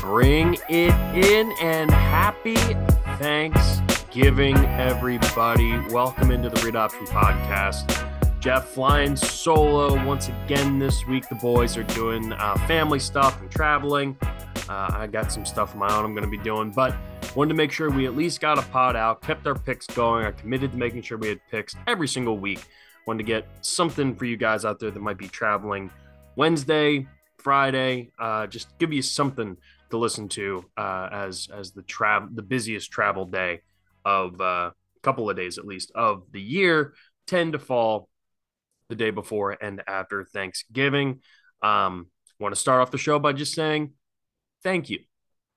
Bring it in and happy Thanksgiving, everybody. Welcome into the Read Option Podcast. Jeff flying solo once again this week. The boys are doing uh, family stuff and traveling. Uh, I got some stuff of my own I'm going to be doing, but wanted to make sure we at least got a pod out, kept our picks going. I committed to making sure we had picks every single week. Wanted to get something for you guys out there that might be traveling Wednesday, Friday. Uh, just give you something to listen to uh, as as the travel the busiest travel day of a uh, couple of days at least of the year tend to fall the day before and after Thanksgiving. Um, want to start off the show by just saying thank you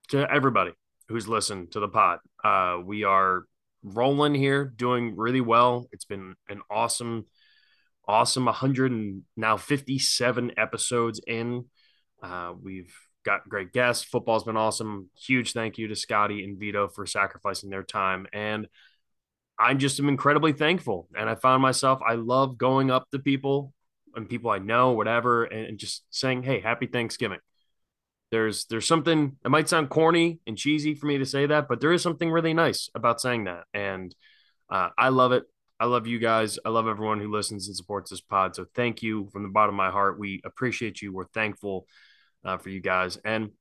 to everybody who's listened to the pod. Uh, we are rolling here, doing really well. It's been an awesome, awesome 100 and now 57 episodes in. Uh, we've got great guests. Football's been awesome. Huge thank you to Scotty and Vito for sacrificing their time. And I just am incredibly thankful. And I found myself, I love going up to people and people I know, whatever, and just saying, Hey, happy Thanksgiving. There's there's something it might sound corny and cheesy for me to say that, but there is something really nice about saying that. And uh, I love it. I love you guys. I love everyone who listens and supports this pod. So thank you from the bottom of my heart. We appreciate you. We're thankful uh, for you guys. And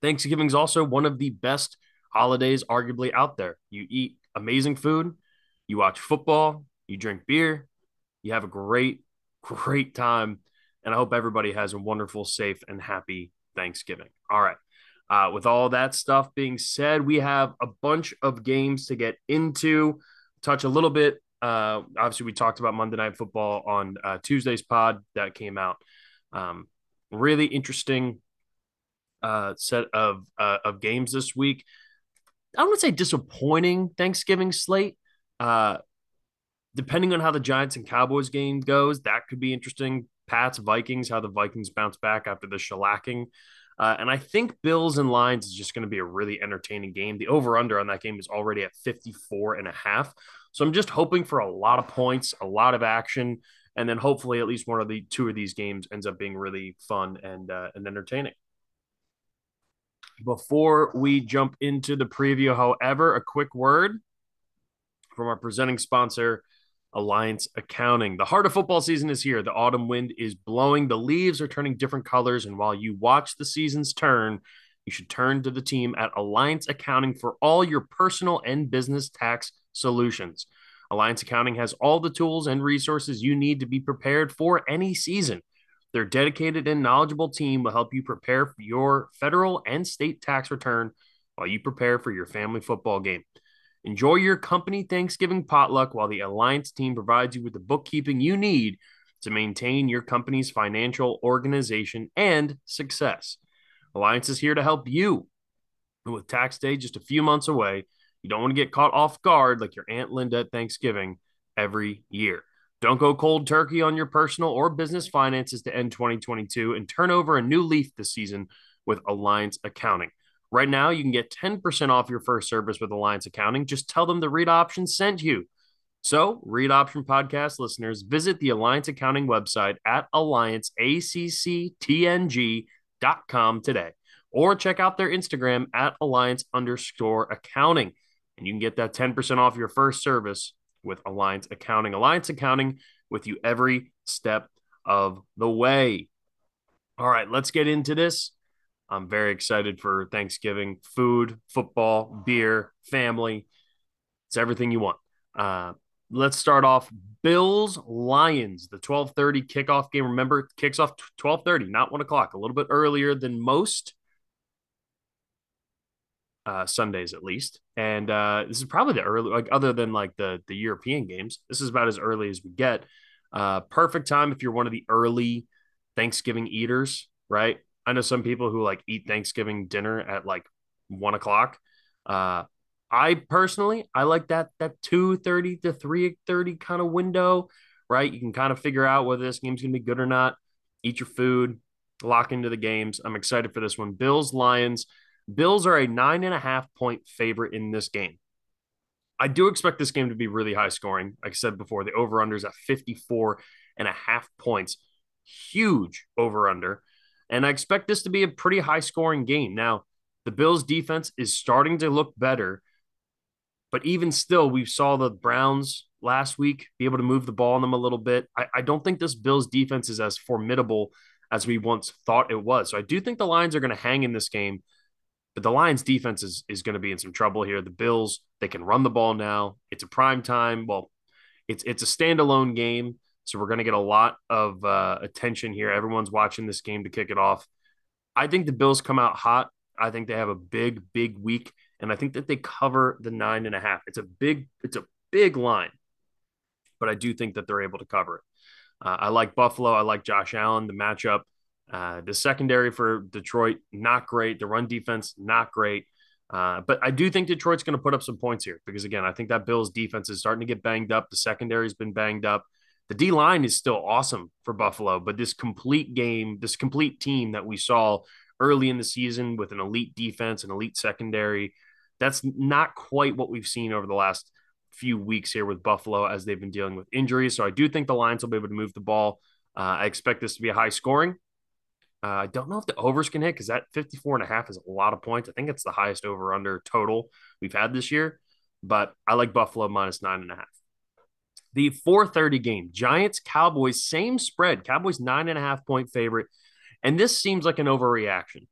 Thanksgiving is also one of the best holidays, arguably, out there. You eat amazing food, you watch football, you drink beer, you have a great, great time. And I hope everybody has a wonderful, safe, and happy Thanksgiving. All right. Uh, with all that stuff being said, we have a bunch of games to get into, touch a little bit. Uh, obviously, we talked about Monday Night Football on uh, Tuesday's pod that came out. Um, really interesting uh, set of uh, of games this week. I to say disappointing Thanksgiving slate. Uh, depending on how the Giants and Cowboys game goes, that could be interesting. Pats Vikings, how the Vikings bounce back after the shellacking. Uh, and I think Bills and Lions is just going to be a really entertaining game. The over under on that game is already at 54 and a half. So I'm just hoping for a lot of points, a lot of action and then hopefully at least one of the two of these games ends up being really fun and uh, and entertaining. Before we jump into the preview, however, a quick word from our presenting sponsor, Alliance Accounting. The heart of football season is here. The autumn wind is blowing, the leaves are turning different colors, and while you watch the seasons turn, you should turn to the team at Alliance Accounting for all your personal and business tax solutions. Alliance Accounting has all the tools and resources you need to be prepared for any season. Their dedicated and knowledgeable team will help you prepare for your federal and state tax return while you prepare for your family football game. Enjoy your company Thanksgiving potluck while the Alliance team provides you with the bookkeeping you need to maintain your company's financial organization and success. Alliance is here to help you. And with tax day just a few months away, you don't want to get caught off guard like your Aunt Linda at Thanksgiving every year. Don't go cold turkey on your personal or business finances to end 2022 and turn over a new leaf this season with Alliance Accounting. Right now, you can get 10% off your first service with Alliance Accounting. Just tell them the Read Option sent you. So, Read Option podcast listeners, visit the Alliance Accounting website at allianceacctng.com today or check out their Instagram at alliance underscore accounting and you can get that 10% off your first service with Alliance Accounting. Alliance Accounting with you every step of the way. All right, let's get into this. I'm very excited for Thanksgiving food, football, beer, family. It's everything you want. Uh, let's start off Bills Lions, the 12:30 kickoff game. Remember, kicks off 12:30, not one o'clock, a little bit earlier than most uh, Sundays at least. And uh, this is probably the early, like other than like the the European games. This is about as early as we get. Uh, perfect time if you're one of the early Thanksgiving eaters, right? I know some people who like eat Thanksgiving dinner at like one o'clock. Uh, I personally, I like that that two thirty to three thirty kind of window, right? You can kind of figure out whether this game's gonna be good or not. Eat your food, lock into the games. I'm excited for this one. Bills Lions. Bills are a nine and a half point favorite in this game. I do expect this game to be really high scoring. Like I said before, the over under is at 54 and a half points. Huge over under. And I expect this to be a pretty high scoring game. Now, the Bills defense is starting to look better, but even still, we saw the Browns last week be able to move the ball on them a little bit. I, I don't think this Bills defense is as formidable as we once thought it was. So I do think the Lions are going to hang in this game. But the Lions defense is, is going to be in some trouble here. The Bills, they can run the ball now. It's a prime time. Well, it's it's a standalone game. So we're going to get a lot of uh, attention here. Everyone's watching this game to kick it off. I think the Bills come out hot. I think they have a big, big week, and I think that they cover the nine and a half. It's a big, it's a big line, but I do think that they're able to cover it. Uh, I like Buffalo. I like Josh Allen. The matchup uh, the secondary for Detroit, not great. The run defense, not great. Uh, but I do think Detroit's going to put up some points here because, again, I think that Bills defense is starting to get banged up. The secondary's been banged up. The D line is still awesome for Buffalo, but this complete game, this complete team that we saw early in the season with an elite defense, an elite secondary, that's not quite what we've seen over the last few weeks here with Buffalo as they've been dealing with injuries. So I do think the Lions will be able to move the ball. Uh, I expect this to be a high scoring. Uh, I don't know if the overs can hit because that 54 and a half is a lot of points. I think it's the highest over under total we've had this year, but I like Buffalo minus nine and a half. The 430 game, Giants Cowboys, same spread. Cowboys nine and a half point favorite. And this seems like an overreaction,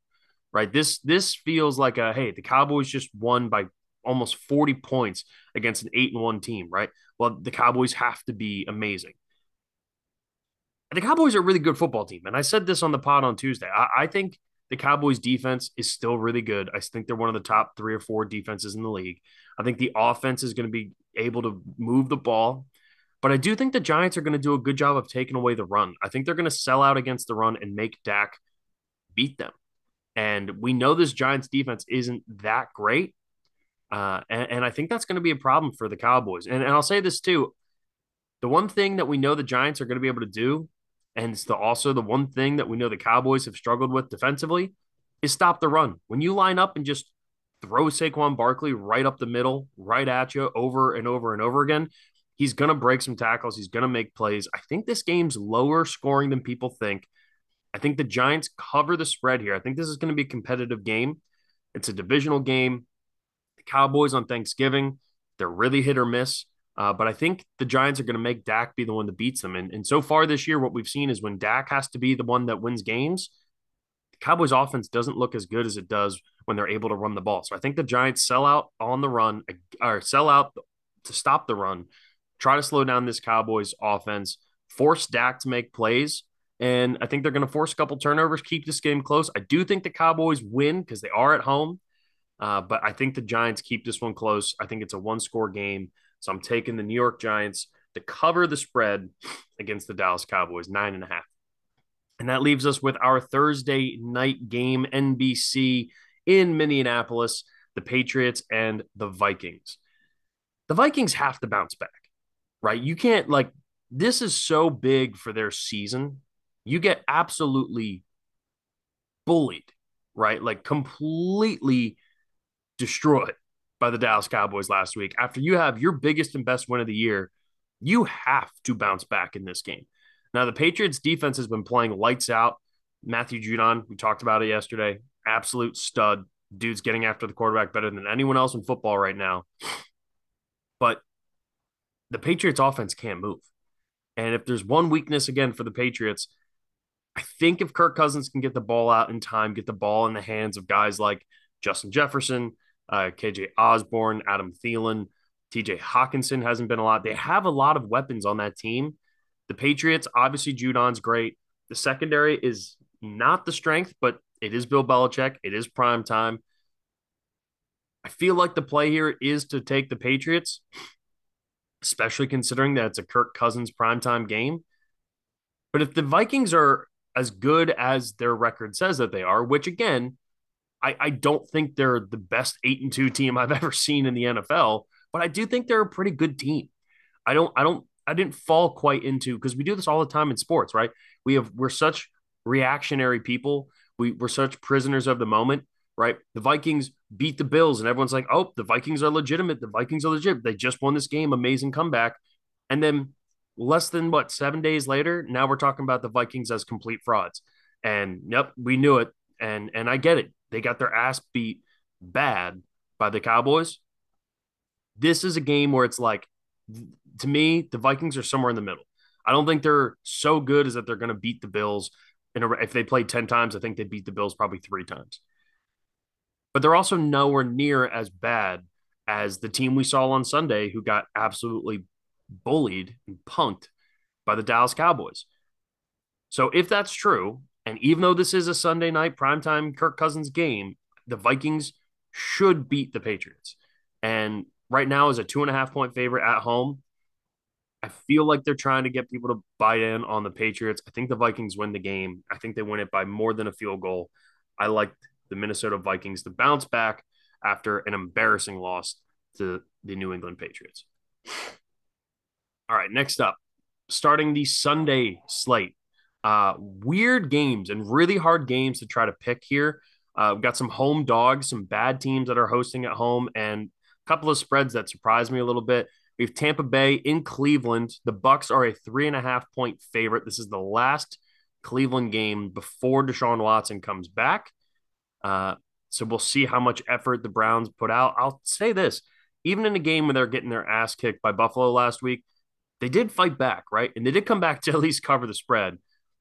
right? This this feels like a hey, the Cowboys just won by almost 40 points against an eight and one team, right? Well, the Cowboys have to be amazing the Cowboys are a really good football team. And I said this on the pod on Tuesday. I, I, think the Cowboys defense is still really good. I think they're one of the top three or four defenses in the league. I think the offense is going to be able to move the ball. But I do think the Giants are going to do a good job of taking away the run. I think they're going to sell out against the run and make Dak beat them. And we know this Giants defense isn't that great. Uh, and, and, I think that's going to be a problem for the Cowboys. And, and I'll say this too the one thing that we know the Giants are going to be able to do and it's the, also the one thing that we know the Cowboys have struggled with defensively is stop the run. When you line up and just throw Saquon Barkley right up the middle, right at you over and over and over again, he's going to break some tackles. He's going to make plays. I think this game's lower scoring than people think. I think the Giants cover the spread here. I think this is going to be a competitive game. It's a divisional game. The Cowboys on Thanksgiving, they're really hit or miss. Uh, but I think the Giants are going to make Dak be the one that beats them. And, and so far this year, what we've seen is when Dak has to be the one that wins games, the Cowboys offense doesn't look as good as it does when they're able to run the ball. So I think the Giants sell out on the run or sell out to stop the run, try to slow down this Cowboys offense, force Dak to make plays. And I think they're going to force a couple turnovers, keep this game close. I do think the Cowboys win because they are at home. Uh, but I think the Giants keep this one close. I think it's a one score game. So I'm taking the New York Giants to cover the spread against the Dallas Cowboys, nine and a half. And that leaves us with our Thursday night game, NBC in Minneapolis, the Patriots and the Vikings. The Vikings have to bounce back, right? You can't, like, this is so big for their season. You get absolutely bullied, right? Like, completely destroyed by the Dallas Cowboys last week. After you have your biggest and best win of the year, you have to bounce back in this game. Now, the Patriots defense has been playing lights out. Matthew Judon, we talked about it yesterday, absolute stud. Dude's getting after the quarterback better than anyone else in football right now. But the Patriots offense can't move. And if there's one weakness again for the Patriots, I think if Kirk Cousins can get the ball out in time, get the ball in the hands of guys like Justin Jefferson, uh, KJ Osborn, Adam Thielen, TJ Hockenson hasn't been a lot. They have a lot of weapons on that team. The Patriots, obviously, Judon's great. The secondary is not the strength, but it is Bill Belichick. It is prime time. I feel like the play here is to take the Patriots, especially considering that it's a Kirk Cousins primetime game. But if the Vikings are as good as their record says that they are, which again, I, I don't think they're the best eight and two team I've ever seen in the NFL, but I do think they're a pretty good team. I don't, I don't, I didn't fall quite into because we do this all the time in sports, right? We have we're such reactionary people. We we're such prisoners of the moment, right? The Vikings beat the Bills, and everyone's like, oh, the Vikings are legitimate. The Vikings are legit. They just won this game. Amazing comeback. And then less than what, seven days later, now we're talking about the Vikings as complete frauds. And yep, we knew it. And and I get it. They got their ass beat bad by the Cowboys. This is a game where it's like, to me, the Vikings are somewhere in the middle. I don't think they're so good as that they're going to beat the Bills. And if they played 10 times, I think they beat the Bills probably three times. But they're also nowhere near as bad as the team we saw on Sunday who got absolutely bullied and punked by the Dallas Cowboys. So if that's true, and even though this is a Sunday night primetime Kirk Cousins game, the Vikings should beat the Patriots. And right now is a two and a half point favorite at home. I feel like they're trying to get people to buy in on the Patriots. I think the Vikings win the game. I think they win it by more than a field goal. I like the Minnesota Vikings to bounce back after an embarrassing loss to the New England Patriots. All right, next up, starting the Sunday slate. Uh, weird games and really hard games to try to pick here. Uh, we've got some home dogs, some bad teams that are hosting at home, and a couple of spreads that surprised me a little bit. We have Tampa Bay in Cleveland. The Bucs are a three and a half point favorite. This is the last Cleveland game before Deshaun Watson comes back. Uh, so we'll see how much effort the Browns put out. I'll say this: even in a game where they're getting their ass kicked by Buffalo last week, they did fight back, right? And they did come back to at least cover the spread.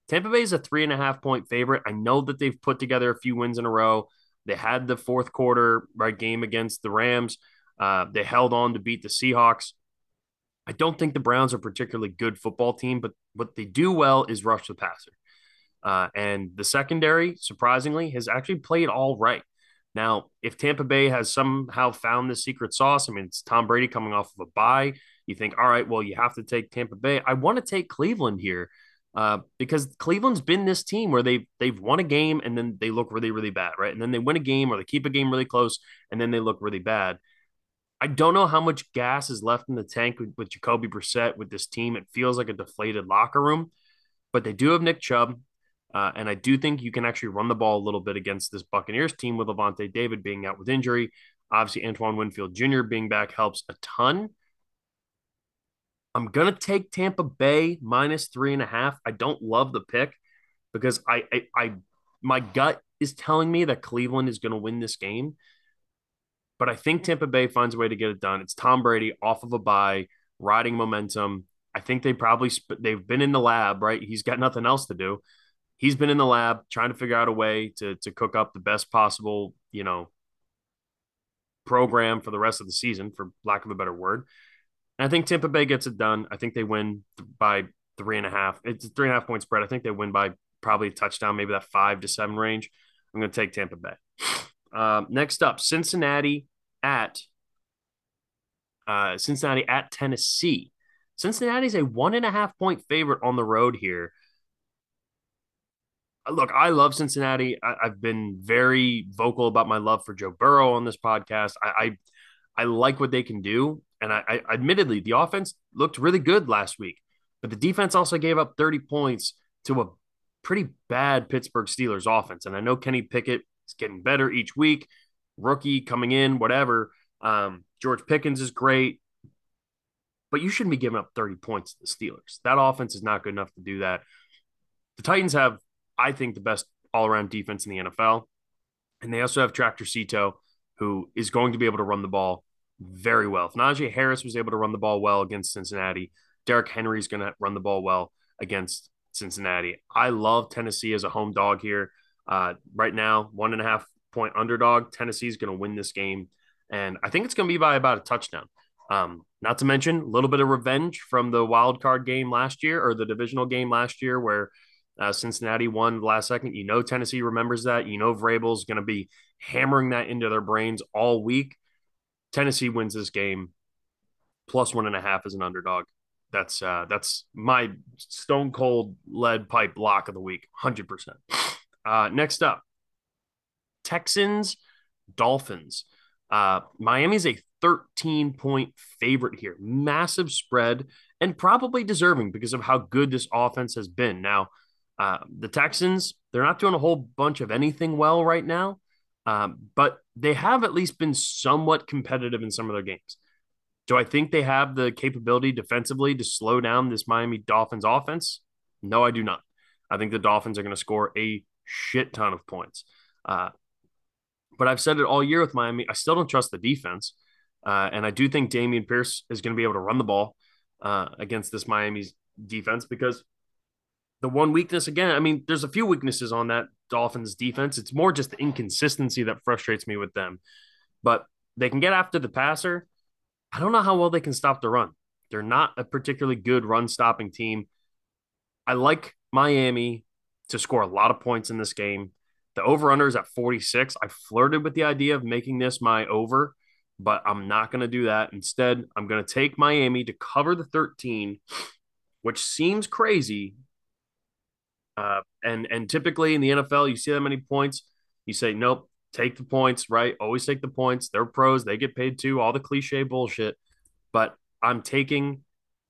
Tampa Bay is a three and a half point favorite. I know that they've put together a few wins in a row. They had the fourth quarter right game against the Rams. Uh, they held on to beat the Seahawks. I don't think the Browns are particularly good football team, but what they do well is rush the passer. Uh, and the secondary, surprisingly, has actually played all right. Now, if Tampa Bay has somehow found the secret sauce, I mean, it's Tom Brady coming off of a bye. You think, all right, well, you have to take Tampa Bay. I want to take Cleveland here uh, because Cleveland's been this team where they've they've won a game and then they look really really bad, right? And then they win a game or they keep a game really close and then they look really bad. I don't know how much gas is left in the tank with, with Jacoby Brissett with this team. It feels like a deflated locker room, but they do have Nick Chubb. Uh, and I do think you can actually run the ball a little bit against this Buccaneers team with Lavonte David being out with injury. Obviously, Antoine Winfield Jr. being back helps a ton. I'm gonna take Tampa Bay minus three and a half. I don't love the pick because I, I, I my gut is telling me that Cleveland is gonna win this game, but I think Tampa Bay finds a way to get it done. It's Tom Brady off of a bye, riding momentum. I think they probably sp- they've been in the lab, right? He's got nothing else to do he's been in the lab trying to figure out a way to to cook up the best possible, you know, program for the rest of the season, for lack of a better word. And I think Tampa Bay gets it done. I think they win by three and a half. It's a three and a half point spread. I think they win by probably a touchdown, maybe that five to seven range. I'm going to take Tampa Bay. Um, next up, Cincinnati at uh, Cincinnati at Tennessee. Cincinnati's a one and a half point favorite on the road here look, I love Cincinnati. I, have been very vocal about my love for Joe Burrow on this podcast. I, I, I like what they can do, and I, I, admittedly the offense looked really good last week, but the defense also gave up 30 points to a pretty bad Pittsburgh Steelers offense. And I know Kenny Pickett is getting better each week, rookie coming in, whatever. Um, George Pickens is great, but you shouldn't be giving up 30 points to the Steelers. That offense is not good enough to do that. The Titans have I think, the best all around defense in the NFL. And they also have Tractor Cito, who is going to be able to run the ball very well. If Najee Harris was able to run the ball well against Cincinnati, Derrick Henry is going to run the ball well against Cincinnati. I love Tennessee as a home dog here. Uh, right now, one and a half point underdog. Tennessee is going to win this game. And I think it's going to be by about a touchdown. Um, not to mention a little bit of revenge from the wild card game last year or the divisional game last year where uh, Cincinnati won last second. You know, Tennessee remembers that. You know, Vrabel's going to be hammering that into their brains all week. Tennessee wins this game plus one and a half as an underdog. That's uh, that's my stone cold lead pipe lock of the week, hundred uh, percent. Next up, Texans Dolphins. Uh, Miami's a 13 point favorite here, massive spread, and probably deserving because of how good this offense has been. Now, uh, the Texans, they're not doing a whole bunch of anything well right now, Um, but they have at least been somewhat competitive in some of their games. Do I think they have the capability defensively to slow down this Miami Dolphins offense? No, I do not. I think the Dolphins are going to score a shit ton of points. Uh, but I've said it all year with Miami. I still don't trust the defense. Uh, and I do think Dameon Pierce is going to be able to run the ball uh, against this Miami's defense because the one weakness, again, I mean, there's a few weaknesses on that Dolphins defense. It's more just the inconsistency that frustrates me with them. But they can get after the passer. I don't know how well they can stop the run. They're not a particularly good run stopping team. I like Miami to score a lot of points in this game. The over under is at 46. I flirted with the idea of making this my over, but I'm not going to do that. Instead, I'm going to take Miami to cover the 13, which seems crazy. Uh, and and typically in the NFL, you see that many points, you say nope, take the points, right? Always take the points. They're pros, they get paid too. All the cliche bullshit, but I'm taking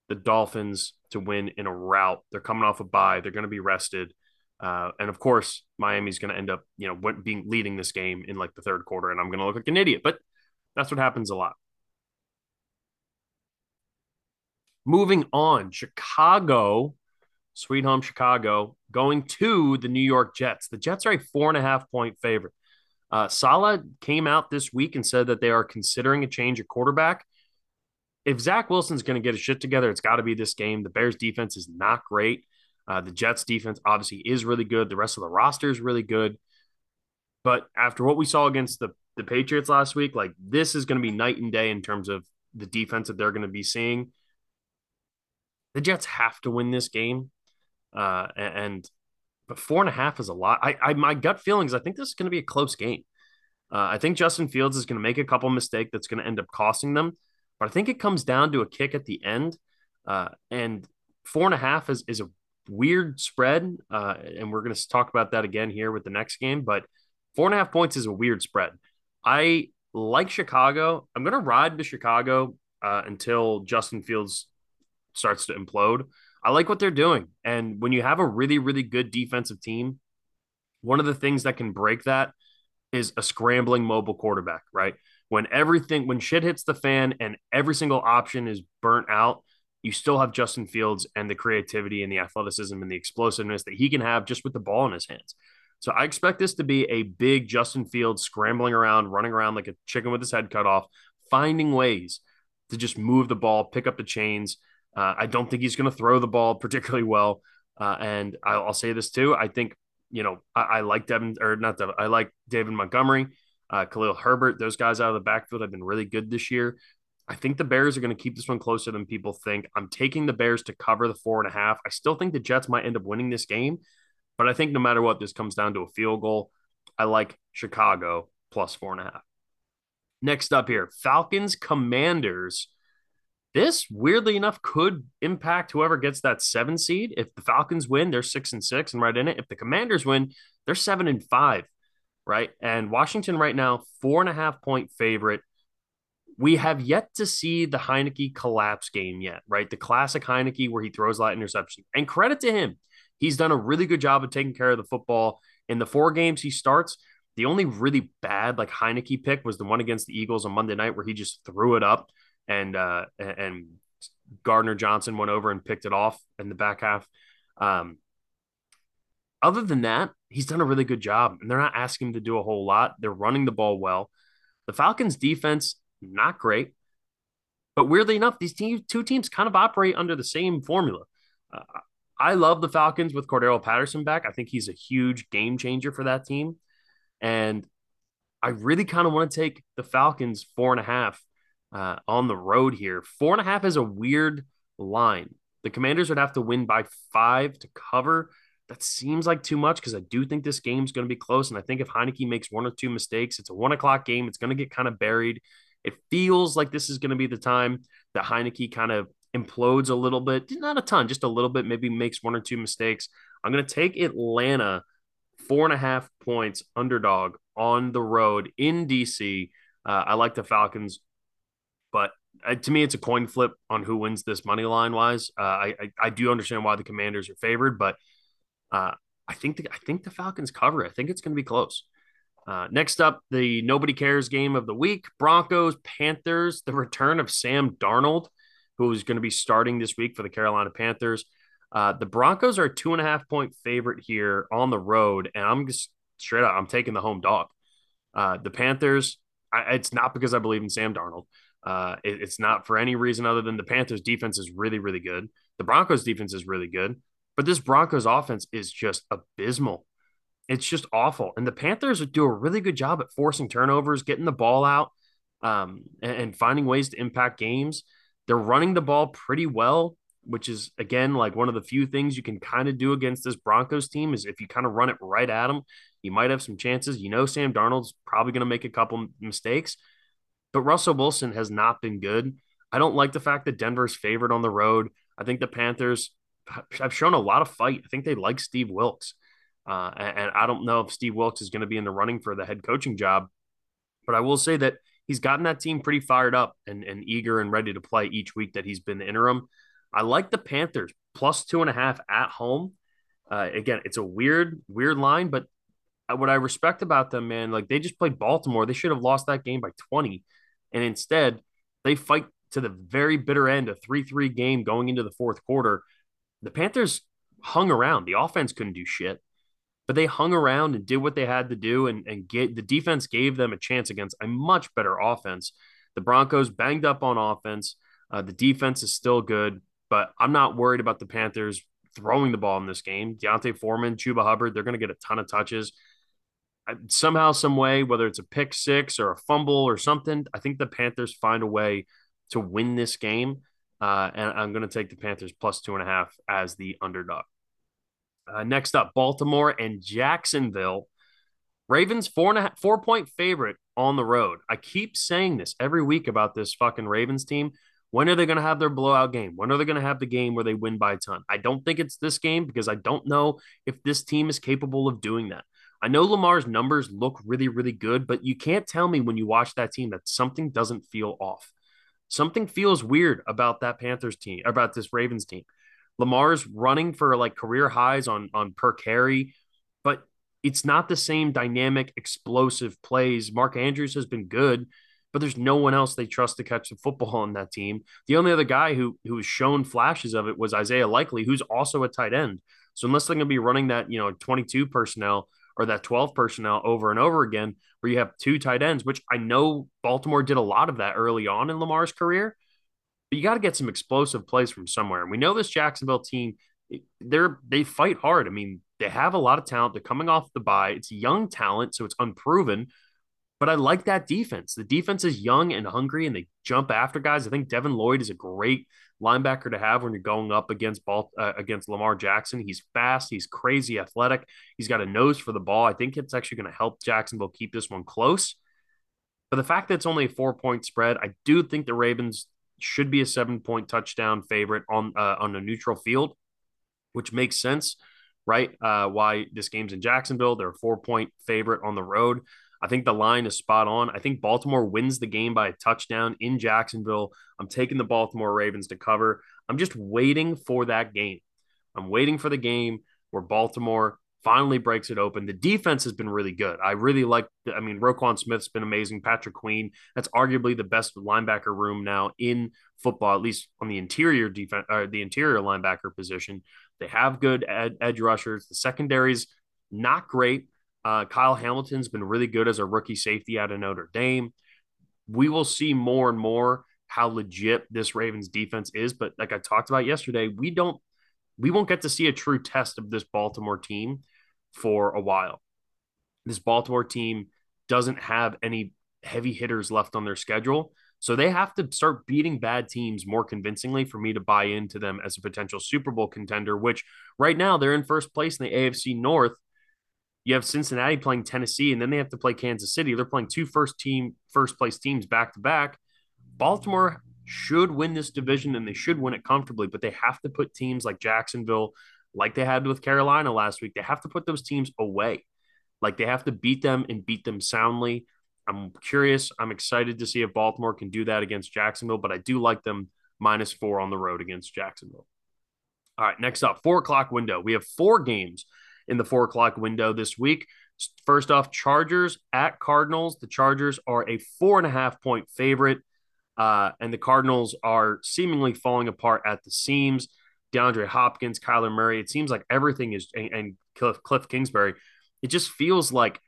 the Dolphins to win in a rout. They're coming off a bye. They're going to be rested. Uh, and of course, Miami's going to end up, you know, being leading this game in like the third quarter, and I'm going to look like an idiot. But that's what happens a lot. Moving on, Chicago, sweet home Chicago, going to the New York Jets. The Jets are a four and a half point favorite. Uh, Saleh came out this week and said that they are considering a change of quarterback. If Zach Wilson's going to get his shit together, it's got to be this game. The Bears defense is not great. Uh, the Jets defense obviously is really good. The rest of the roster is really good. But after what we saw against the, the Patriots last week, like this is going to be night and day in terms of the defense that they're going to be seeing. The Jets have to win this game. Uh, and but four and a half is a lot. I, I my gut feelings, I think this is going to be a close game. Uh, I think Justin Fields is going to make a couple mistake that's going to end up costing them, but I think it comes down to a kick at the end. Uh, and four and a half is is a weird spread, uh, and we're going to talk about that again here with the next game. But four and a half points is a weird spread. I like Chicago. I'm going to ride the Chicago uh, until Justin Fields starts to implode. I like what they're doing, and when you have a really, really good defensive team, one of the things that can break that is a scrambling mobile quarterback. Right when everything when shit hits the fan and every single option is burnt out you still have Justin Fields and the creativity and the athleticism and the explosiveness that he can have just with the ball in his hands. So I expect this to be a big Justin Fields scrambling around, running around like a chicken with his head cut off, finding ways to just move the ball, pick up the chains. Uh, I don't think he's going to throw the ball particularly well. Uh, and I'll, I'll, say this too. I think, you know, I, I like Devin or not Devin, I like David Montgomery, uh, Khalil Herbert. Those guys out of the backfield have been really good this year. I think the Bears are going to keep this one closer than people think. I'm taking the Bears to cover the four and a half. I still think the Jets might end up winning this game, but I think no matter what, this comes down to a field goal. I like Chicago plus four and a half. Next up here, Falcons Commanders. This weirdly enough could impact whoever gets that seven seed. If the Falcons win, they're six and six and right in it. If the Commanders win, they're seven and five, right? And Washington right now, four and a half point favorite we have yet to see the Heinicke collapse game yet, right? The classic Heinicke where he throws a lot of interception. And credit to him, he's done a really good job of taking care of the football. In the four games he starts, the only really bad like Heinicke pick was the one against the Eagles on Monday night where he just threw it up and uh and Gardner Johnson went over and picked it off in the back half. Um, other than that, he's done a really good job, and they're not asking him to do a whole lot. They're running the ball well. The Falcons' defense not great. But weirdly enough, these two teams kind of operate under the same formula. Uh, I love the Falcons with Cordarrelle Patterson back. I think he's a huge game changer for that team. And I really kind of want to take the Falcons four and a half uh, on the road here. Four and a half is a weird line. The Commanders would have to win by five to cover. That seems like too much because I do think this game's going to be close. And I think if Heinicke makes one or two mistakes, it's a one o'clock game. It's going to get kind of buried. It feels like this is going to be the time that Heinicke kind of implodes a little bit, not a ton, just a little bit, maybe makes one or two mistakes. I'm going to take Atlanta four and a half points underdog on the road in DC. Uh, I like the Falcons, but uh, to me, it's a coin flip on who wins this money line wise. Uh, I, I, I do understand why the Commanders are favored, but uh, I think the I think the Falcons cover. I think it's going to be close. Uh, next up, the nobody cares game of the week Broncos, Panthers, the return of Sam Darnold, who is going to be starting this week for the Carolina Panthers. Uh, the Broncos are a two and a half point favorite here on the road, and I'm just straight up, I'm taking the home dog. Uh, the Panthers, I, it's not because I believe in Sam Darnold. Uh, it, it's not for any reason other than the Panthers' defense is really, really good. The Broncos' defense is really good, but this Broncos offense is just abysmal. It's just awful. And the Panthers do a really good job at forcing turnovers, getting the ball out, um, and, and finding ways to impact games. They're running the ball pretty well, which is again like one of the few things you can kind of do against this Broncos team is if you kind of run it right at them, you might have some chances. You know, Sam Darnold's probably going to make a couple mistakes, but Russell Wilson has not been good. I don't like the fact that Denver's favored on the road. I think the Panthers have shown a lot of fight. I think they like Steve Wilks. Uh, and, I don't know if Steve Wilks is going to be in the running for the head coaching job, but I will say that he's gotten that team pretty fired up and, and eager and ready to play each week that he's been the interim. I like the Panthers plus two and a half at home. Uh, again, it's a weird, weird line, but what I respect about them, man, like they just played Baltimore. They should have lost that game by 20. And instead, they fight to the very bitter end, a 3 3 game going into the fourth quarter. The Panthers hung around. The offense couldn't do shit but they hung around and did what they had to do and, and get the defense gave them a chance against a much better offense. The Broncos banged up on offense. Uh, the defense is still good, but I'm not worried about the Panthers throwing the ball in this game. D'Onta Foreman, Chuba Hubbard, they're going to get a ton of touches. Somehow, some way, whether it's a pick six or a fumble or something, I think the Panthers find a way to win this game. Uh, and I'm going to take the Panthers plus two and a half as the underdog. Uh, next up, Baltimore and Jacksonville. Ravens four and a half, four point favorite on the road. I keep saying this every week about this fucking Ravens team. When are they going to have their blowout game? When are they going to have the game where they win by a ton? I don't think it's this game because I don't know if this team is capable of doing that. I know Lamar's numbers look really, really good, but you can't tell me when you watch that team that something doesn't feel off. Something feels weird about that Panthers team, about this Ravens team. Lamar's running for like career highs on on per carry, but it's not the same dynamic, explosive plays. Mark Andrews has been good, but there's no one else they trust to catch the football on that team. The only other guy who who has shown flashes of it was Isaiah Likely, who's also a tight end. So unless they're going to be running that, you know, 22 personnel or that 12 personnel over and over again, where you have two tight ends, which I know Baltimore did a lot of that early on in Lamar's career but you got to get some explosive plays from somewhere. And we know this Jacksonville team, they're they fight hard. I mean, they have a lot of talent. They're coming off the bye. It's young talent, so it's unproven. But I like that defense. The defense is young and hungry, and they jump after guys. I think Devin Lloyd is a great linebacker to have when you're going up against ball uh, against Lamar Jackson. He's fast. He's crazy athletic. He's got a nose for the ball. I think it's actually going to help Jacksonville keep this one close. But the fact that it's only a four point spread, I do think the Ravens should be a seven point touchdown favorite on uh, on a neutral field, which makes sense, right? Uh, why this game's in Jacksonville? They're a four point favorite on the road. I think the line is spot on. I think Baltimore wins the game by a touchdown in Jacksonville. I'm taking the Baltimore Ravens to cover. I'm just waiting for that game. I'm waiting for the game where Baltimore finally breaks it open. The defense has been really good. I really like, I mean, Roquan Smith's been amazing. Patrick Queen, that's arguably the best linebacker room now in football, at least on the interior defense or the interior linebacker position. They have good ed- edge rushers. The secondary's not great. Uh, Kyle Hamilton's been really good as a rookie safety out of Notre Dame. We will see more and more how legit this Ravens defense is. But like I talked about yesterday, we don't we won't get to see a true test of this Baltimore team for a while. This Baltimore team doesn't have any heavy hitters left on their schedule. So they have to start beating bad teams more convincingly for me to buy into them as a potential Super Bowl contender, which right now they're in first place in the AFC North. You have Cincinnati playing Tennessee, and then they have to play Kansas City. They're playing two first team, first place teams back to back. Baltimore should win this division and they should win it comfortably, but they have to put teams like Jacksonville, like they had with Carolina last week, they have to put those teams away. Like they have to beat them and beat them soundly. I'm curious. I'm excited to see if Baltimore can do that against Jacksonville, but I do like them minus four on the road against Jacksonville. All right, next up, four o'clock window. We have four games in the four o'clock window this week. First off, Chargers at Cardinals. The Chargers are a four and a half point favorite, uh, and the Cardinals are seemingly falling apart at the seams. DeAndre Hopkins, Kyler Murray. It seems like everything is, and, and Cliff, Cliff Kingsbury. It just feels like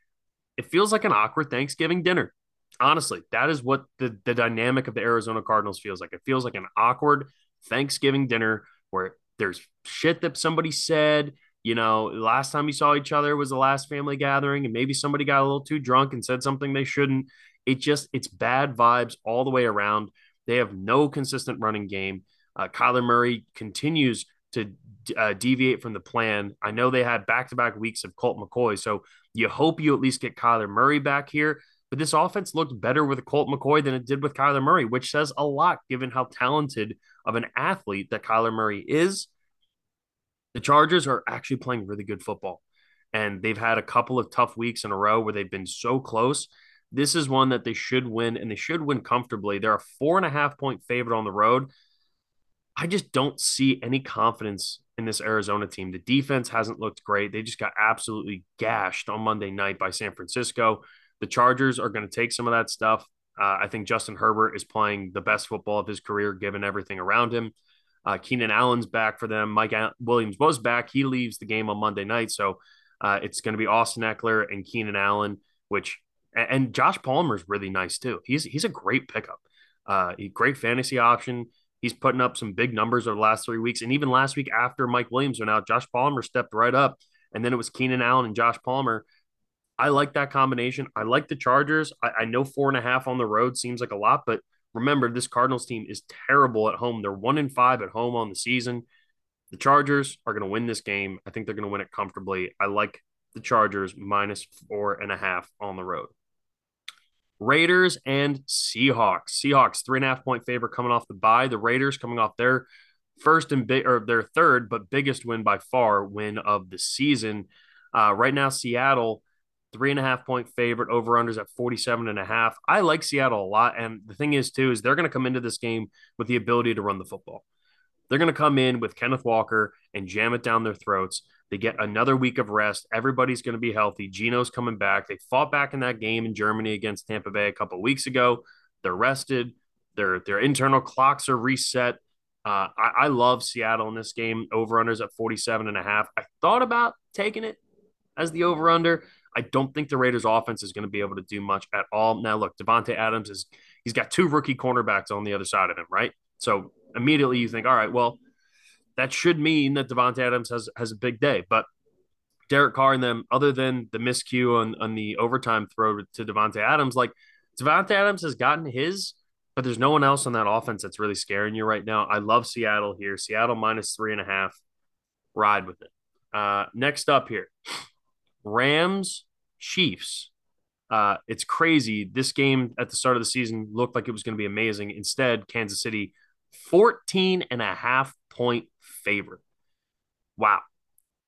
it feels like an awkward Thanksgiving dinner. Honestly, that is what the the dynamic of the Arizona Cardinals feels like. It feels like an awkward Thanksgiving dinner where there's shit that somebody said. You know, last time you saw each other was the last family gathering, and maybe somebody got a little too drunk and said something they shouldn't. It just it's bad vibes all the way around. They have no consistent running game. Uh, Kyler Murray continues to uh, deviate from the plan. I know they had back to back weeks of Colt McCoy, so you hope you at least get Kyler Murray back here. But this offense looked better with Colt McCoy than it did with Kyler Murray, which says a lot given how talented of an athlete that Kyler Murray is. The Chargers are actually playing really good football, and they've had a couple of tough weeks in a row where they've been so close. This is one that they should win, and they should win comfortably. They're a four and a half point favorite on the road. I just don't see any confidence in this Arizona team. The defense hasn't looked great. They just got absolutely gashed on Monday night by San Francisco. The Chargers are going to take some of that stuff. Uh, I think Justin Herbert is playing the best football of his career, given everything around him. Uh, Keenan Allen's back for them. Mike Williams was back. He leaves the game on Monday night. So uh, it's going to be Austin Ekeler and Keenan Allen, which, and Josh Palmer's really nice too. He's, he's a great pickup. Uh, great fantasy option. He's putting up some big numbers over the last three weeks. And even last week after Mike Williams went out, Josh Palmer stepped right up. And then it was Keenan Allen and Josh Palmer. I like that combination. I like the Chargers. I, I, know four and a half on the road seems like a lot, but remember, this Cardinals team is terrible at home. They're one in five at home on the season. The Chargers are going to win this game. I think they're going to win it comfortably. I like the Chargers minus four and a half on the road. Raiders and Seahawks. Seahawks three and a half point favorite coming off the bye. The Raiders coming off their first and big or their third but biggest win by far win of the season. Uh, right now, Seattle three and a half point favorite over unders at 47 and a half. I like Seattle a lot. And the thing is, too, is they're going to come into this game with the ability to run the football. They're going to come in with Kenneth Walker and jam it down their throats. They get another week of rest. Everybody's going to be healthy. Geno's coming back. They fought back in that game in Germany against Tampa Bay a couple weeks ago. They're rested. Their their internal clocks are reset. Uh, I, I, love Seattle in this game. Over unders at 47 and a half. I thought about taking it as the over under. I don't think the Raiders offense is going to be able to do much at all. Now, look, Davante Adams is he's got two rookie cornerbacks on the other side of him, right? So immediately you think, all right, well, that should mean that Davante Adams has has a big day. But Derek Carr and them, other than the miscue on, on the overtime throw to Davante Adams, like Davante Adams has gotten his, but there's no one else on that offense that's really scaring you right now. I love Seattle here. Seattle minus three and a half. Ride with it. Uh, next up here, Rams Chiefs. Uh, it's crazy. This game at the start of the season looked like it was going to be amazing. Instead, Kansas City 14 and a half point favorite. Wow.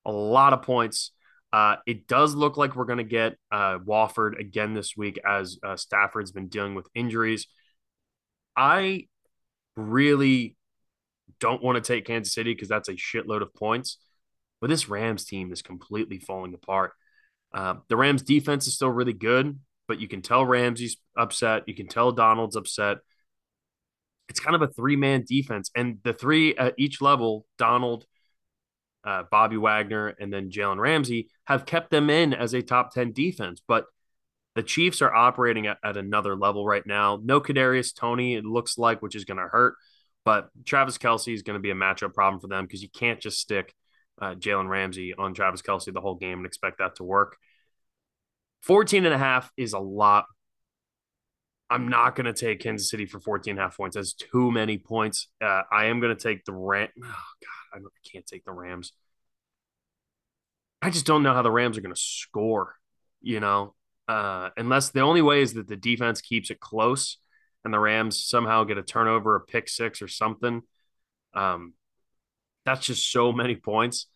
A lot of points. Uh, it does look like we're going to get uh, Wolford again this week as uh, Stafford's been dealing with injuries. I really don't want to take Kansas City because that's a shitload of points. But this Rams team is completely falling apart. Uh, the Rams defense is still really good, but you can tell Ramsey's upset. You can tell Donald's upset it's kind of a three man defense, and the three at each level, Donald, uh, Bobby Wagner, and then Jalen Ramsey, have kept them in as a top ten defense. But the Chiefs are operating at, at another level right now. No Kadarius Toney, it looks like, which is going to hurt. But Travis Kelce is going to be a matchup problem for them because you can't just stick uh, Jalen Ramsey on Travis Kelce the whole game and expect that to work. 14 and a half is a lot I'm not going to take Kansas City for 14 and a half points. That's too many points. Uh, I am going to take the Ram. Oh, God, I can't take the Rams. I just don't know how the Rams are going to score, you know, uh, unless the only way is that the defense keeps it close and the Rams somehow get a turnover, a pick six or something. Um, that's just so many points.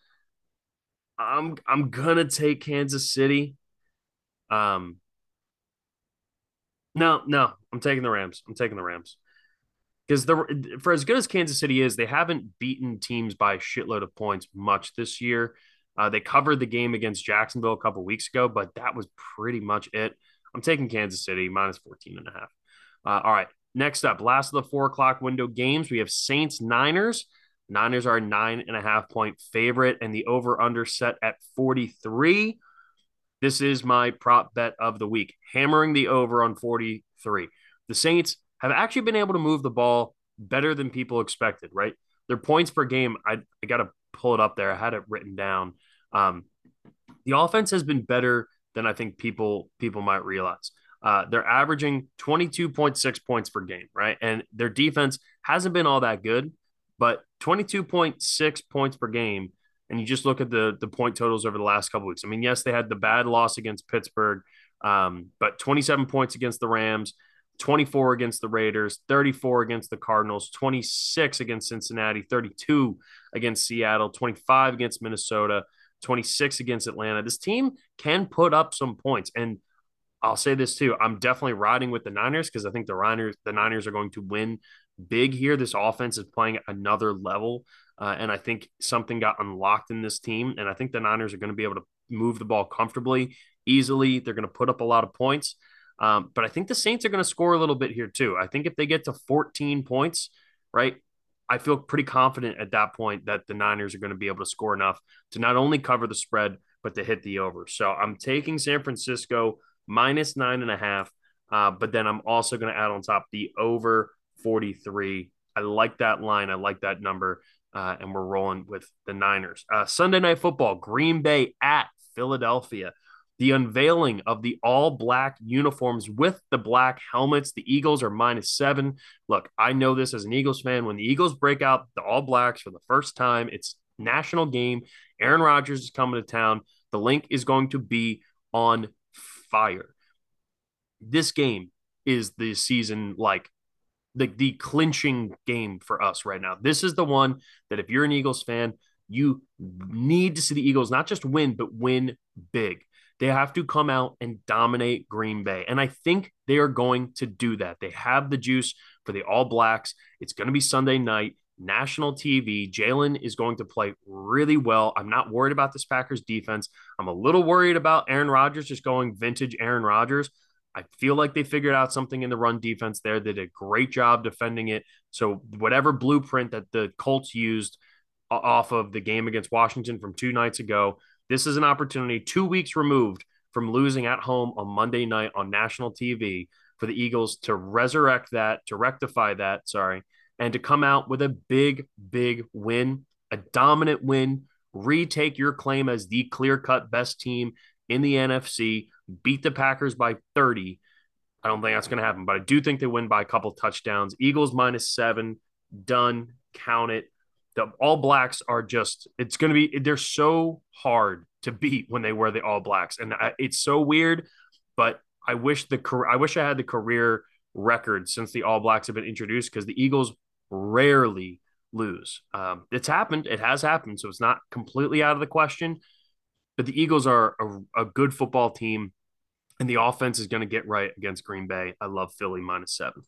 I'm I'm gonna take Kansas City. Um, no, no, I'm taking the Rams. I'm taking the Rams because the for as good as Kansas City is, they haven't beaten teams by a shitload of points much this year. Uh, they covered the game against Jacksonville a couple weeks ago, but that was pretty much it. I'm taking Kansas City minus 14 and a half. Uh, all right. Next up, last of the four o'clock window games, we have Saints Niners. Niners are nine and a half point favorite, and the over under set at 43. This is my prop bet of the week, hammering the over on 43. The Saints have actually been able to move the ball better than people expected, right? Their points per game, I, I got to pull it up there. I had it written down. Um, the offense has been better than I think people people might realize. Uh, they're averaging 22.6 points per game, right? And their defense hasn't been all that good, but 22.6 points per game. And you just look at the the point totals over the last couple weeks. I mean, yes, they had the bad loss against Pittsburgh, um, but 27 points against the Rams, 24 against the Raiders, 34 against the Cardinals, 26 against Cincinnati, 32 against Seattle, 25 against Minnesota, 26 against Atlanta. This team can put up some points. And I'll say this too. I'm definitely riding with the Niners because I think the Niners, the Niners are going to win big here. This offense is playing another level. Uh, and I think something got unlocked in this team. And I think the Niners are going to be able to move the ball comfortably, easily. They're going to put up a lot of points. Um, but I think the Saints are going to score a little bit here too. I think if they get to 14 points, right, I feel pretty confident at that point that the Niners are going to be able to score enough to not only cover the spread, but to hit the over. So I'm taking San Francisco minus nine and a half. Uh, but then I'm also going to add on top the over 43. I like that line. I like that number. Uh, and we're rolling with the Niners. Uh, Sunday night football, Green Bay at Philadelphia the unveiling of the all black uniforms with the black helmets. The Eagles are minus seven. Look, I know this as an Eagles fan. When the Eagles break out the all blacks for the first time, it's national game. Aaron Rodgers is coming to town. The Linc is going to be on fire. This game is the season like the, the clinching game for us right now. This is the one that if you're an Eagles fan, you need to see the Eagles not just win, but win big. They have to come out and dominate Green Bay. And I think they are going to do that. They have the juice for the All Blacks. It's going to be Sunday night, national TV. Jalen is going to play really well. I'm not worried about this Packers defense. I'm a little worried about Aaron Rodgers just going vintage Aaron Rodgers. I feel like they figured out something in the run defense there. They did a great job defending it. So, whatever blueprint that the Colts used off of the game against Washington from two nights ago, this is an opportunity two weeks removed from losing at home on Monday night on national TV for the Eagles to resurrect that, to rectify that, sorry, and to come out with a big, big win, a dominant win, retake your claim as the clear cut best team in the NFC, beat the Packers by 30. I don't think that's going to happen, but I do think they win by a couple touchdowns. Eagles minus seven, done, count it the All Blacks are just it's going to be they're so hard to beat when they wear the All Blacks, and I, it's so weird. But I wish the I wish I had the career record since the All Blacks have been introduced because the Eagles rarely lose. Um, it's happened, it has happened, so it's not completely out of the question. But the Eagles are a, a good football team, and the offense is going to get right against Green Bay. I love Philly minus seven.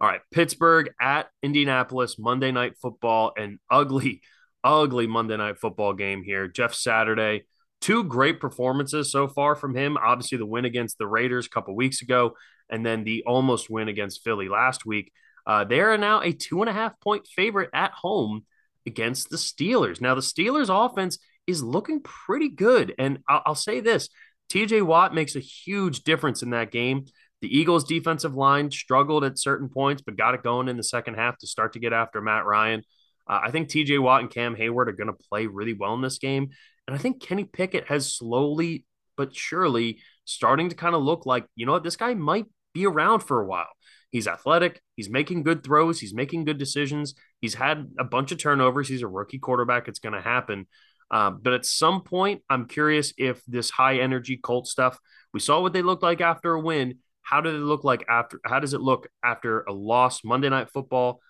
All right, Pittsburgh at Indianapolis, Monday Night Football, an ugly, ugly Monday Night Football game here. Jeff Saturday, two great performances so far from him. Obviously, the win against the Raiders a couple weeks ago, and then the almost win against Philly last week. Uh, they are now a two and a half point favorite at home against the Steelers. Now, the Steelers' offense is looking pretty good, and I'll, I'll say this: TJ Watt makes a huge difference in that game. The Eagles' defensive line struggled at certain points, but got it going in the second half to start to get after Matt Ryan. Uh, I think TJ Watt and Cam Heyward are going to play really well in this game. And I think Kenny Pickett has slowly but surely starting to kind of look like, you know what, this guy might be around for a while. He's athletic. He's making good throws. He's making good decisions. He's had a bunch of turnovers. He's a rookie quarterback. It's going to happen. Um, but at some point, I'm curious if this high energy Colt stuff, we saw what they looked like after a win. How did it look like after? How does it look after a loss Monday Night Football?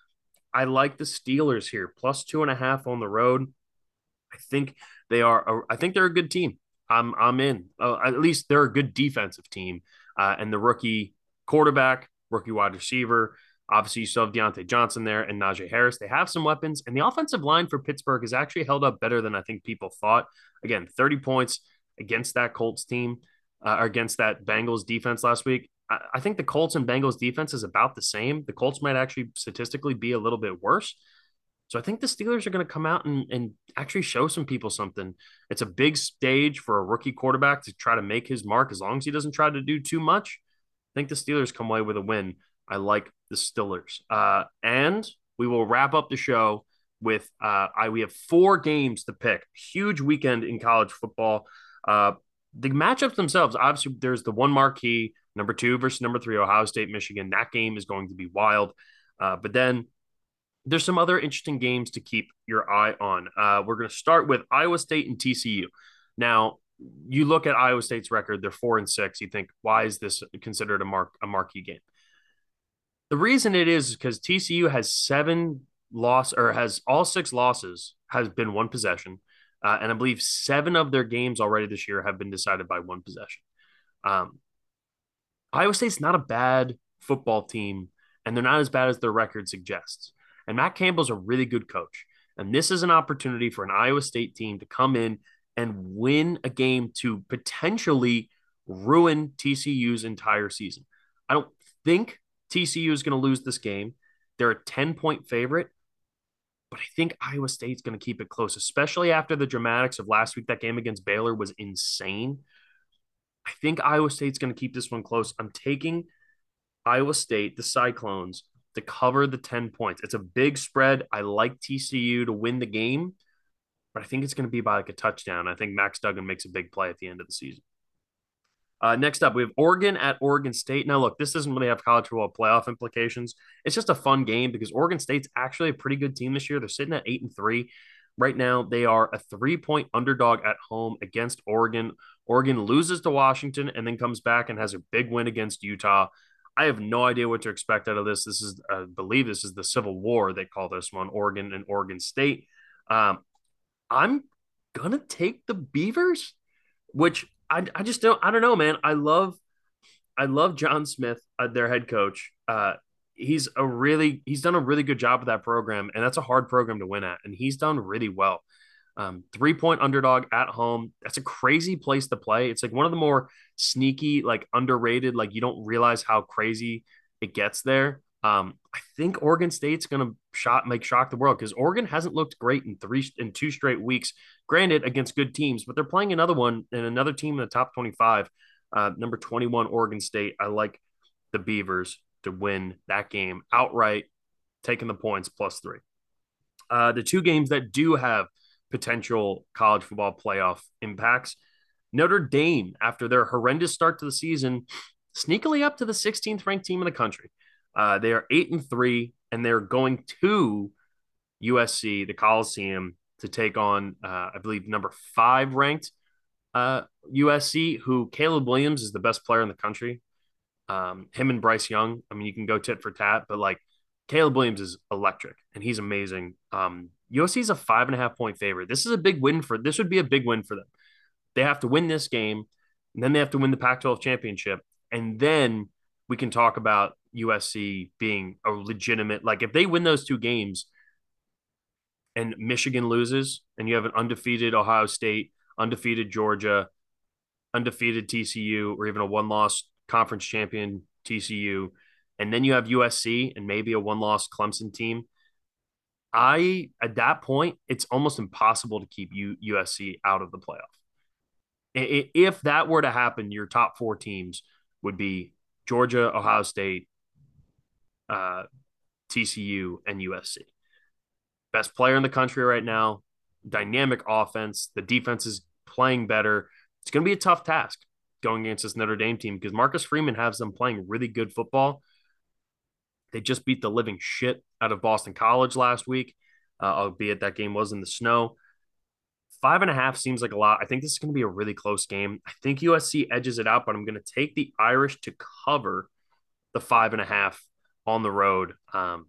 I like the Steelers here, plus two and a half on the road. I think they are. A, I think they're a good team. I'm I'm in. Uh, at least they're a good defensive team, uh, and the rookie quarterback, rookie wide receiver. Obviously, you still have Diontae Johnson there and Najee Harris. They have some weapons, and the offensive line for Pittsburgh has actually held up better than I think people thought. Again, 30 points against that Colts team, uh, against that Bengals defense last week. I, I think the Colts and Bengals defense is about the same. The Colts might actually statistically be a little bit worse. So I think the Steelers are going to come out and, and actually show some people something. It's a big stage for a rookie quarterback to try to make his mark as long as he doesn't try to do too much. Think the Steelers come away with a win. I like the Steelers. Uh, and we will wrap up the show with uh, I we have four games to pick. Huge weekend in college football. Uh, the matchups themselves, obviously, there's the one marquee number two versus number three, Ohio State, Michigan. That game is going to be wild. Uh, but then there's some other interesting games to keep your eye on. Uh, we're going to start with Iowa State and TCU. Now, you look at Iowa State's record; they're four and six. You think, why is this considered a mark a marquee game? The reason it is because TCU has seven loss or has all six losses has been one possession, uh, and I believe seven of their games already this year have been decided by one possession. Um, Iowa State's not a bad football team, and they're not as bad as their record suggests. And Matt Campbell's a really good coach. And this is an opportunity for an Iowa State team to come in and win a game to potentially ruin TCU's entire season. I don't think TCU is going to lose this game. They're a 10 point favorite, but I think Iowa State's going to keep it close, especially after the dramatics of last week. That game against Baylor was insane. I think Iowa State's going to keep this one close. I'm taking Iowa State, the Cyclones, to cover the 10 points. It's a big spread. I like TCU to win the game, but I think it's going to be by like a touchdown. I think Max Duggan makes a big play at the end of the season. Uh, next up, we have Oregon at Oregon State. Now, look, this doesn't really have college football playoff implications. It's just a fun game because Oregon State's actually a pretty good team this year. They're sitting at eight and three. Right now, they are a three point underdog at home against Oregon. Oregon loses to Washington and then comes back and has a big win against Utah. I have no idea what to expect out of this. This is, I believe, this is the Civil War. They call this one Oregon and Oregon State. Um, I'm gonna take the Beavers, which I, I just don't. I don't know, man. I love, I love John Smith, uh, their head coach. Uh, he's a really, he's done a really good job with that program, and that's a hard program to win at, and he's done really well. Um, three point underdog at home. That's a crazy place to play. It's like one of the more sneaky, like underrated, like you don't realize how crazy it gets there. Um, I think Oregon State's going to shot make shock the world because Oregon hasn't looked great in three in two straight weeks. Granted, against good teams, but they're playing another one and another team in the top twenty-five. Uh, number twenty-one, Oregon State. I like the Beavers to win that game outright, taking the points plus three. Uh, the two games that do have potential college football playoff impacts. Notre Dame, after their horrendous start to the season, sneakily up to the 16th ranked team in the country. Uh, they are eight and three, and they're going to USC, the Coliseum, to take on, uh, I believe, number five ranked uh, USC, who Caleb Williams is the best player in the country. Um, him and Bryce Young, I mean, you can go tit for tat, but like Caleb Williams is electric and he's amazing. Um, USC is a five and a half point favorite. This is a big win for this would be a big win for them. They have to win this game, and then they have to win the Pac-12 championship, and then we can talk about USC being a legitimate like if they win those two games and Michigan loses and you have an undefeated Ohio State, undefeated Georgia, undefeated TCU or even a one-loss conference champion TCU and then you have USC and maybe a one-loss Clemson team I at that point, it's almost impossible to keep you USC out of the playoff. If that were to happen, your top four teams would be Georgia, Ohio State, uh, TCU, and USC. Best player in the country right now, dynamic offense. The defense is playing better. It's going to be a tough task going against this Notre Dame team because Marcus Freeman has them playing really good football. They just beat the living shit out of Boston College last week, uh, albeit that game was in the snow. Five and a half seems like a lot. I think this is going to be a really close game. I think USC edges it out, but I'm going to take the Irish to cover the five and a half on the road. Um,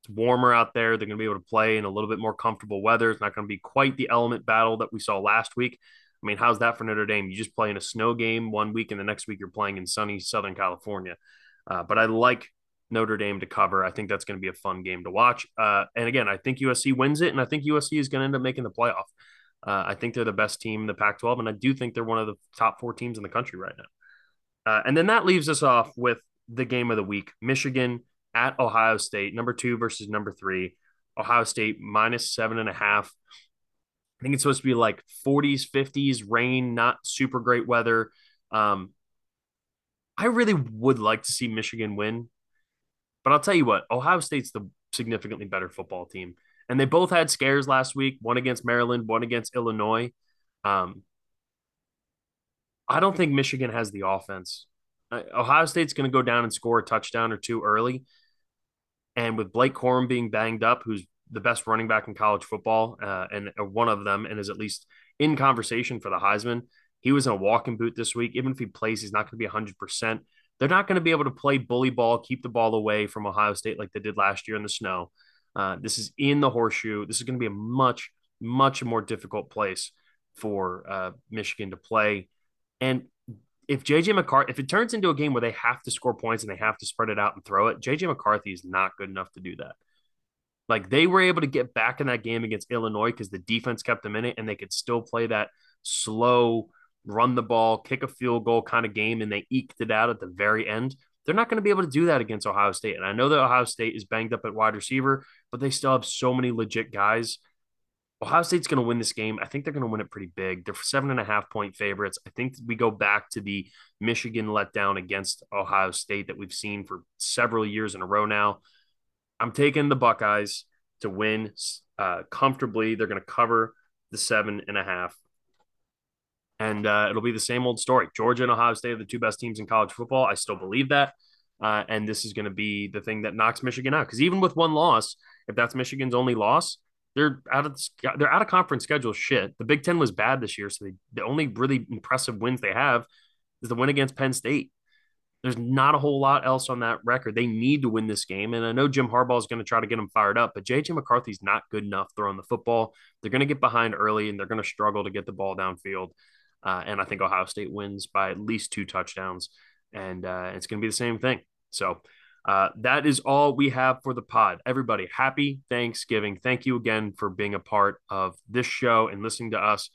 it's warmer out there. They're going to be able to play in a little bit more comfortable weather. It's not going to be quite the element battle that we saw last week. I mean, how's that for Notre Dame? You just play in a snow game one week, and the next week you're playing in sunny Southern California. Uh, but I like Notre Dame to cover. I think that's going to be a fun game to watch. Uh, and again, I think USC wins it, and I think USC is going to end up making the playoff. Uh, I think they're the best team in the Pac 12, and I do think they're one of the top four teams in the country right now. Uh, and then that leaves us off with the game of the week Michigan at Ohio State, number two versus number three. Ohio State minus seven and a half. I think it's supposed to be like 40s, 50s, rain, not super great weather. Um, I really would like to see Michigan win, but I'll tell you what, Ohio State's the significantly better football team. And they both had scares last week, one against Maryland, one against Illinois. Um, I don't think Michigan has the offense. Uh, Ohio State's going to go down and score a touchdown or two early. And with Blake Corum being banged up, who's the best running back in college football, uh, and uh, one of them, and is at least in conversation for the Heisman, he was in a walking boot this week. Even if he plays, he's not going to be 100%. They're not going to be able to play bully ball, keep the ball away from Ohio State like they did last year in the snow. Uh, this is in the horseshoe. This is going to be a much, much more difficult place for uh, Michigan to play. And if JJ McCarthy, if it turns into a game where they have to score points and they have to spread it out and throw it, JJ McCarthy is not good enough to do that. Like they were able to get back in that game against Illinois because the defense kept them in it and they could still play that slow, run the ball, kick a field goal kind of game, and they eked it out at the very end. They're not going to be able to do that against Ohio State. And I know that Ohio State is banged up at wide receiver, but they still have so many legit guys Ohio State's going to win this game. I think they're going to win it pretty big. They're seven and a half point favorites. I think we go back to the Michigan letdown against Ohio State that we've seen for several years in a row now. I'm taking the Buckeyes to win uh, comfortably. They're going to cover the seven and a half. And uh, it'll be the same old story. Georgia and Ohio State are the two best teams in college football. I still believe that. Uh, and this is going to be the thing that knocks Michigan out. Because even with one loss, if that's Michigan's only loss, they're out of they're out of conference schedule shit. The Big Ten was bad this year, so they, the only really impressive wins they have is the win against Penn State. There's not a whole lot else on that record. They need to win this game, and I know Jim Harbaugh is going to try to get them fired up, but JJ McCarthy's not good enough throwing the football. They're going to get behind early, and they're going to struggle to get the ball downfield. Uh, and I think Ohio State wins by at least two touchdowns, and uh, it's going to be the same thing. So uh, that is all we have for the pod. Everybody, happy Thanksgiving. Thank you again for being a part of this show and listening to us.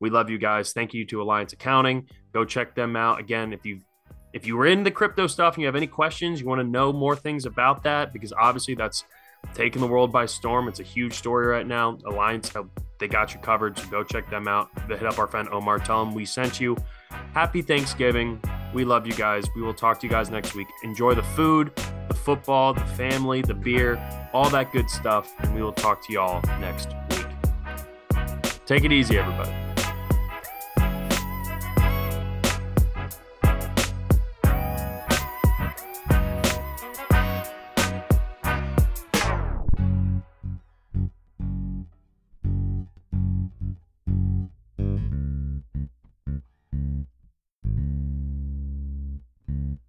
We love you guys. Thank you to Alliance Accounting. Go check them out. Again, if you if you were in the crypto stuff and you have any questions, you want to know more things about that, because obviously that's taking the world by storm. It's a huge story right now. Alliance, they got you covered. So go check them out. Hit up our friend Omar. Tell him we sent you. Happy Thanksgiving. We love you guys. We will talk to you guys next week. Enjoy the food, the football, the family, the beer, all that good stuff. And we will talk to y'all next week. Take it easy, everybody.